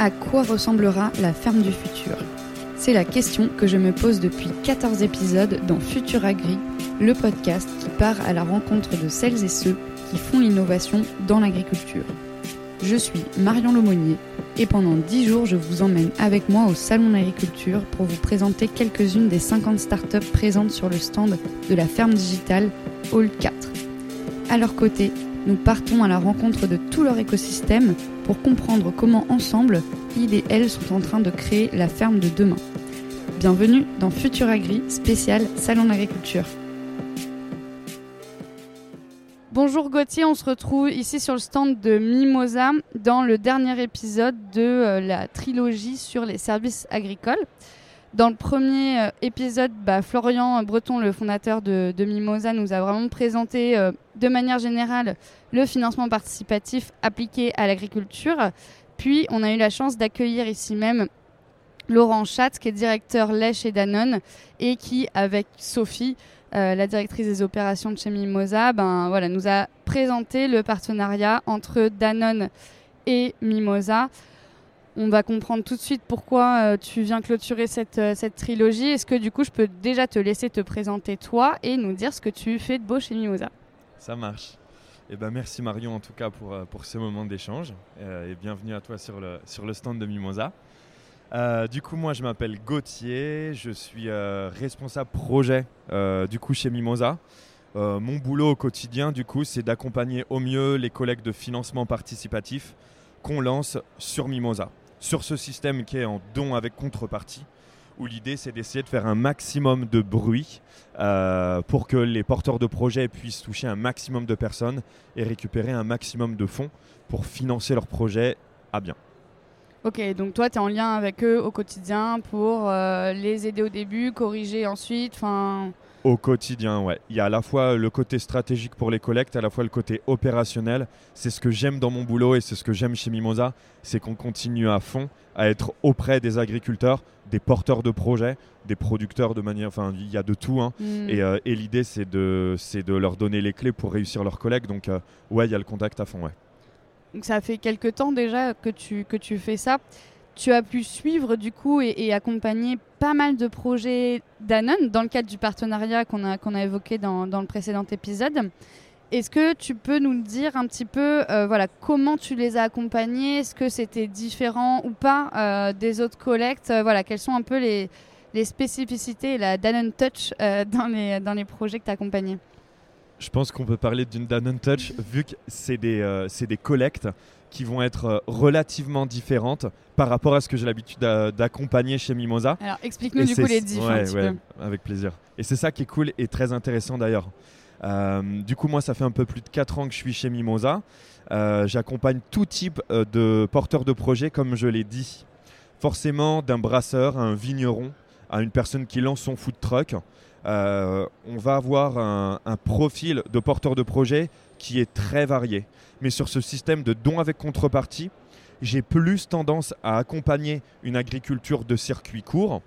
À quoi ressemblera la ferme du futur? C'est la question que je me pose depuis 14 épisodes dans Futur Agri, le podcast qui part à la rencontre de celles et ceux qui font l'innovation dans l'agriculture. Je suis Marion Lomonier et pendant 10 jours, je vous emmène avec moi au Salon d'agriculture pour vous présenter quelques-unes des 50 startups présentes sur le stand de la ferme digitale Hall 4. À leur côté, nous partons à la rencontre de tout leur écosystème pour comprendre comment ensemble, ils et elles sont en train de créer la ferme de demain. Bienvenue dans Futur Agri, spécial Salon d'agriculture. Bonjour Gauthier, on se retrouve ici sur le stand de Mimosa dans le dernier épisode de euh, la trilogie sur les services agricoles. Dans le premier euh, épisode, bah, Florian Breton, le fondateur de, Mimosa, nous a vraiment présenté euh, de manière générale le financement participatif appliqué à l'agriculture. Puis on a eu la chance d'accueillir ici même Laurent Schatz, qui est directeur lait chez Danone et qui, avec Sophie, euh, la directrice des opérations de chez Mimosa, ben, voilà, nous a présenté le partenariat entre Danone et Mimosa. On va comprendre tout de suite pourquoi euh, tu viens clôturer cette, euh, cette trilogie. Est-ce que du coup, je peux déjà te laisser te présenter toi et nous dire ce que tu fais de beau chez Mimosa Ça marche. Eh ben, merci Marion en tout cas pour, pour ce moment d'échange et bienvenue à toi sur le, stand de Mimosa. Euh, du coup, moi, je m'appelle Gauthier, je suis euh, responsable projet euh, du coup chez Mimosa. mon boulot au quotidien, du coup, c'est d'accompagner au mieux les collègues de financement participatif qu'on lance sur Mimosa, sur ce système qui est en don avec contrepartie, où l'idée c'est d'essayer de faire un maximum de bruit pour que les porteurs de projets puissent toucher un maximum de personnes et récupérer un maximum de fonds pour financer leurs projets à bien. Ok, donc toi, tu es en lien avec eux au quotidien pour euh, les aider au début, corriger ensuite, enfin... Au quotidien, ouais. Il y a à la fois le côté stratégique pour les collectes, à la fois le côté opérationnel. C'est ce que j'aime dans mon boulot et c'est ce que j'aime chez Mimosa, c'est qu'on continue à fond à être auprès des agriculteurs, des porteurs de projets, des producteurs de manière... Enfin, il y a de tout. Hein. Hmm. Euh, et, l'idée, c'est de, de leur donner les clés pour réussir leur collecte. Donc, euh, ouais, il y a le contact à fond, ouais. Donc ça fait quelques temps déjà que tu, que tu fais ça. Tu as pu suivre du coup et, accompagner pas mal de projets Danone dans le cadre du partenariat qu'on a, qu'on a évoqué dans, dans, le précédent épisode. Est-ce que tu peux nous dire un petit peu euh, voilà, comment tu les as accompagnés? Est-ce que c'était différent ou pas euh, des autres collectes? Euh, voilà, Quelles sont un peu les, les spécificités et la Danone Touch dans, les, dans les projets que tu as accompagnés? Je pense qu'on peut parler d'une Danone Touch vu que c'est des, euh, des collectes qui vont être euh, relativement différentes par rapport à ce que j'ai l'habitude d'accompagner chez Mimosa. Alors explique-nous du coup les différences. Ouais, avec plaisir. Et c'est ça qui est cool et très intéressant d'ailleurs. Euh, du coup, moi, ça fait un peu plus de 4 ans que je suis chez Mimosa. J'accompagne tout type de porteurs de projets, comme je l'ai dit. Forcément, d'un brasseur à un vigneron, à une personne qui lance son food truck. Euh, on va avoir un, profil de porteur de projet qui est très varié. Mais sur ce système de don avec contrepartie, j'ai plus tendance à accompagner une agriculture de circuit court,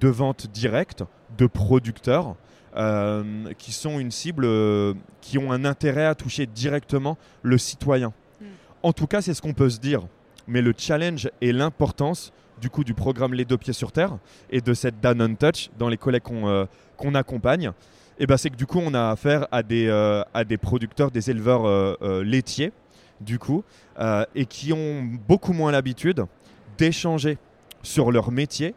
de vente directe, de producteurs, euh, qui sont une cible euh, qui ont un intérêt à toucher directement le citoyen. Hmm. En tout cas, c'est ce qu'on peut se dire. Mais le challenge et l'importance du coup du programme Les Deux Pieds sur Terre et de cette Danone Touch dans les collègues qu'on euh, accompagne, et eh ben, c'est que du coup on a affaire à des, euh, à des producteurs, des éleveurs euh, laitiers, du coup, et qui ont beaucoup moins l'habitude d'échanger sur leur métier,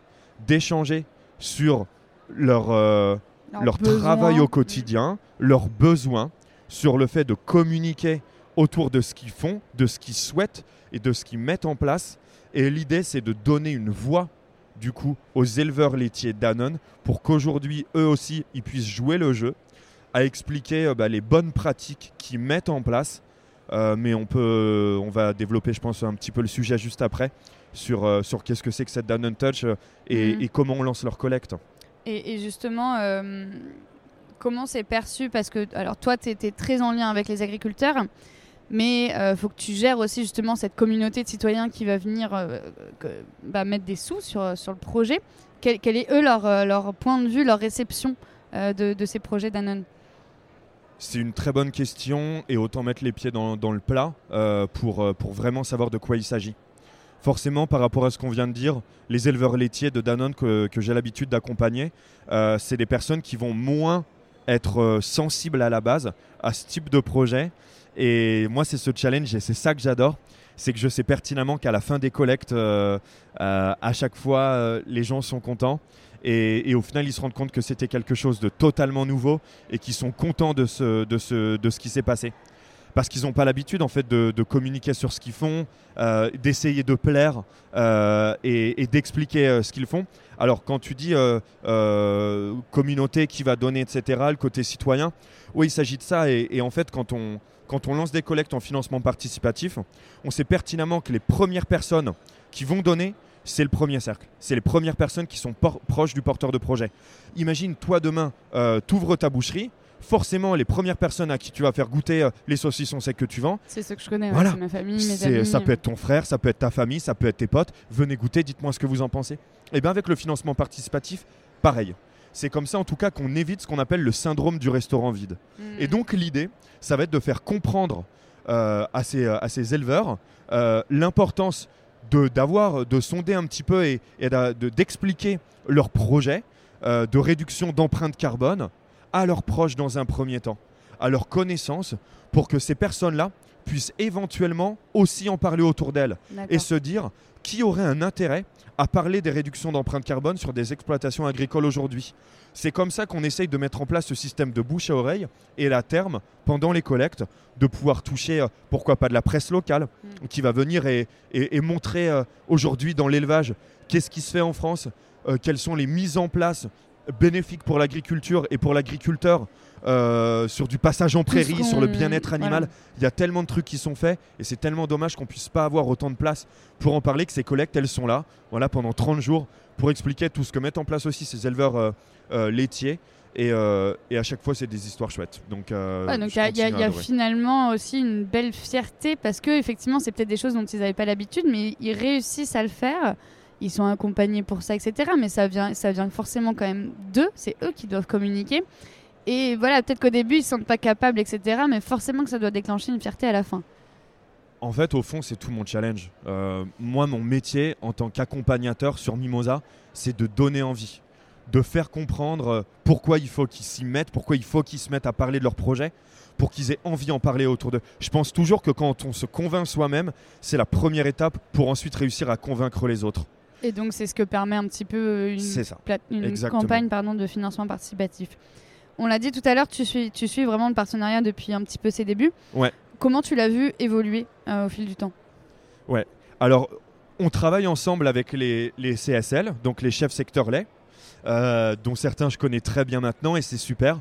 d'échanger sur leur, leur, travail au quotidien, leurs besoins, sur le fait de communiquer autour de ce qu'ils font, de ce qu'ils souhaitent et de ce qu'ils mettent en place. Et l'idée, c'est de donner une voix du coup aux éleveurs laitiers Danone pour qu'aujourd'hui, eux aussi, ils puissent jouer le jeu, à expliquer euh, bah, les bonnes pratiques qu'ils mettent en place. Euh, mais on peut, on va développer, je pense, un petit peu le sujet juste après sur, euh, sur qu'est-ce que c'est que cette Danone Touch mhm. et, comment on lance leur collecte. Et, justement, comment c'est perçu? Parce que, alors toi, tu étais très en lien avec les agriculteurs mais euh, faut que tu gères aussi justement cette communauté de citoyens qui va venir euh, bah, mettre des sous sur, sur le projet. Quel, est eux leur, euh, leur point de vue, leur réception de, de, ces projets Danone? C'est une très bonne question et autant mettre les pieds dans, dans le plat euh, pour, euh, pour vraiment savoir de quoi il s'agit. Forcément, par rapport à ce qu'on vient de dire, les éleveurs laitiers de Danone que, que j'ai l'habitude d'accompagner, euh, c'est des personnes qui vont moins être euh, sensibles à la base à ce type de projet. Et moi, c'est ce challenge et c'est ça que j'adore. C'est que je sais pertinemment qu'à la fin des collectes, euh, euh, à chaque fois, euh, les gens sont contents. Et, au final, ils se rendent compte que c'était quelque chose de totalement nouveau et qu'ils sont contents de ce, de ce, de ce qui s'est passé. Parce qu'ils n'ont pas l'habitude en fait de, communiquer sur ce qu'ils font, euh, d'essayer de plaire euh, et, d'expliquer euh, ce qu'ils font. Alors quand tu dis communauté qui va donner, etc., le côté citoyen, oui, il s'agit de ça. Et, en fait, quand on, quand on lance des collectes en financement participatif, on sait pertinemment que les premières personnes qui vont donner, c'est le premier cercle. C'est les premières personnes qui sont proches du porteur de projet. Imagine, toi demain, euh, tu ouvres ta boucherie. Forcément, les premières personnes à qui tu vas faire goûter euh, les saucissons secs que tu vends, C'est ce que je connais, ouais, Voilà. c'est ma famille, mes amis. ça peut être ton frère, ça peut être ta famille, ça peut être tes potes. Venez goûter, dites-moi ce que vous en pensez. Et bien avec le financement participatif, pareil. C'est comme ça en tout cas qu'on évite ce qu'on appelle le syndrome du restaurant vide. Mm. Et donc l'idée, ça va être de faire comprendre euh, à, ces, à ces éleveurs euh, l'importance de, d'avoir, de sonder un petit peu et, et d'a- de- d'expliquer leur projet euh, de réduction d'empreinte carbone à leurs proches dans un premier temps, à leurs connaissances, pour que ces personnes-là puissent éventuellement aussi en parler autour d'elles et se dire qui aurait un intérêt à parler des réductions d'empreinte carbone sur des exploitations agricoles aujourd'hui. C'est comme ça qu'on essaye de mettre en place ce système de bouche à oreille et à terme, pendant les collectes, de pouvoir toucher, euh, pourquoi pas de la presse locale, Mm. qui va venir et, et- et montrer euh, aujourd'hui dans l'élevage qu'est-ce qui se fait en France, euh, quelles sont les mises en place bénéfiques pour l'agriculture et pour l'agriculteur euh, sur du passage en prairie, sur le bien-être animal. voilà. Il y a tellement de trucs qui sont faits et c'est tellement dommage qu'on puisse pas avoir autant de place pour en parler que ces collectes, elles sont là, voilà, pendant 30 jours pour expliquer tout ce que mettent en place aussi ces éleveurs euh, euh, laitiers. Et, euh, et à chaque fois, c'est des histoires chouettes. Donc, euh, Ouais, il y a, y y finalement aussi une belle fierté parce que effectivement c'est peut-être des choses dont ils n'avaient pas l'habitude, mais ils réussissent à le faire. Ils sont accompagnés pour ça, etc. Mais ça vient, ça vient forcément quand même d'eux. C'est eux qui doivent communiquer. Et voilà, peut-être qu'au début ils se sentent pas capables, etc. Mais forcément que ça doit déclencher une fierté à la fin. En fait, au fond, c'est tout mon challenge. Euh, moi, mon métier en tant qu'accompagnateur sur Mimosa, c'est de donner envie, de faire comprendre euh, pourquoi il faut qu'ils s'y mettent, pourquoi il faut qu'ils se mettent à parler de leur projet, pour qu'ils aient envie d'en parler autour d'eux. Je pense toujours que quand on se convainc soi-même, c'est la première étape pour ensuite réussir à convaincre les autres. Et donc c'est ce que permet un petit peu euh, une, ça. campagne pardon, de financement participatif. On l'a dit tout à l'heure, tu suis, tu suis vraiment le partenariat depuis un petit peu ses débuts. Ouais. Comment tu l'as vu évoluer euh, au fil du temps? Alors, on travaille ensemble avec les, les CSL, donc les chefs secteur lait, euh, dont certains je connais très bien maintenant et c'est super.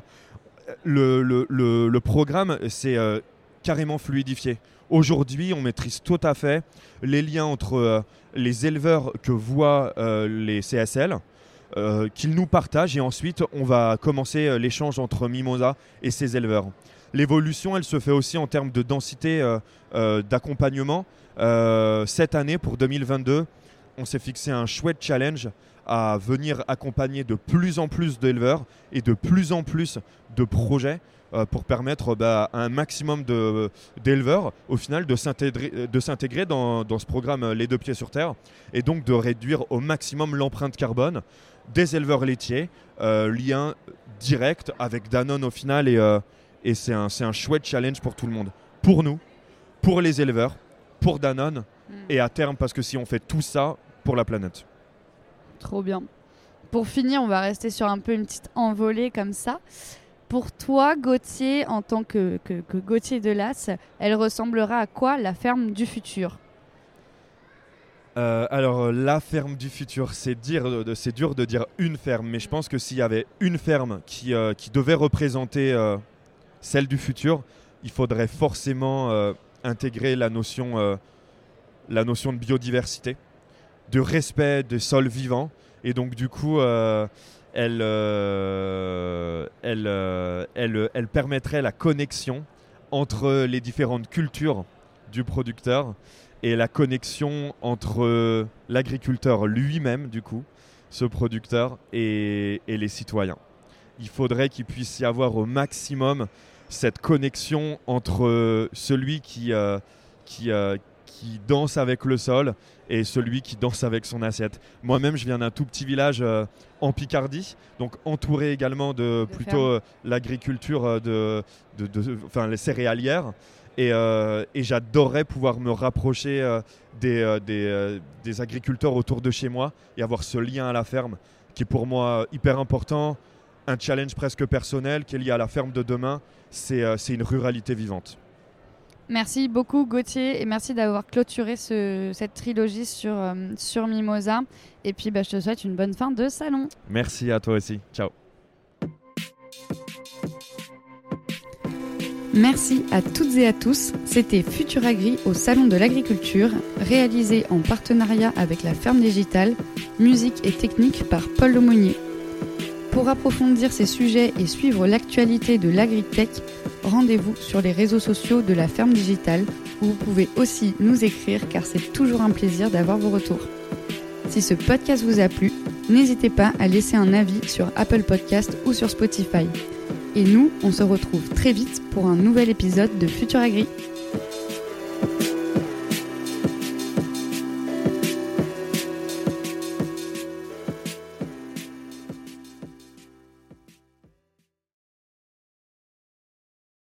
Le, le- le- le programme, c'est euh, carrément fluidifié. Aujourd'hui, on maîtrise tout à fait les liens entre euh, les éleveurs que voient euh, les CSL, euh, qu'ils nous partagent, et ensuite, on va commencer l'échange entre Mimosa et ses éleveurs. L'évolution, elle se fait aussi en termes de densité d'accompagnement. Cette année, pour 2022, on s'est fixé un chouette challenge à venir accompagner de plus en plus d'éleveurs et de plus en plus de projets euh, pour permettre bah, à un maximum de- d'éleveurs, au final, de s'intégrer de s'intégrer dans, dans ce programme euh, Les Deux Pieds sur Terre et donc de réduire au maximum l'empreinte carbone des éleveurs laitiers, euh, lien direct avec Danone au final et, euh, et c'est un, c'est un chouette challenge pour tout le monde. Pour nous, pour les éleveurs, pour Danone et à terme parce que si on fait tout ça pour la planète. Trop bien. Pour finir, on va rester sur un peu une petite envolée comme ça. Pour toi, Gauthier, en tant que, que, que Gauthier elle ressemblera à quoi la ferme du futur? Euh, alors euh, la ferme du futur, de- c'est dur de dire une ferme, mais je pense que s'il y avait une ferme qui, euh, devait représenter euh, celle du futur, il faudrait forcément euh, intégrer la notion, euh, la notion de biodiversité, de respect des sols vivants, et donc du coup, euh, elle, euh, elle, euh, elle, permettrait la connexion entre les différentes cultures du producteur et la connexion entre l'agriculteur lui-même, du coup, ce producteur, et, les citoyens. Il faudrait qu'il puisse y avoir au maximum cette connexion entre celui qui, qui, qui danse avec le sol et celui qui danse avec son assiette. Moi-même, je viens d'un tout petit village euh, en Picardie, donc entouré également de, plutôt euh, l'agriculture euh, de, de, enfin, les céréalières. Et, et j'adorerais pouvoir me rapprocher des, des, des, agriculteurs autour de chez moi et avoir ce lien à la ferme qui est pour moi hyper important, un challenge presque personnel qui est lié à la ferme de demain. C'est une ruralité vivante. Merci beaucoup Gauthier et merci d'avoir clôturé cette trilogie sur, euh, sur Mimosa. Et puis bah, je te souhaite une bonne fin de salon. Merci à toi aussi. Ciao. Merci à toutes et à tous. C'était Futur Agri au Salon de l'Agriculture, réalisé en partenariat avec la Ferme Digitale, musique et technique par Paul Lemonnier. Pour approfondir ces sujets et suivre l'actualité de l'agritech, rendez-vous sur les réseaux sociaux de la ferme digitale où vous pouvez aussi nous écrire car c'est toujours un plaisir d'avoir vos retours. Si ce podcast vous a plu, n'hésitez pas à laisser un avis sur Apple Podcast ou sur Spotify. Et nous, on se retrouve très vite pour un nouvel épisode de Futur Agri.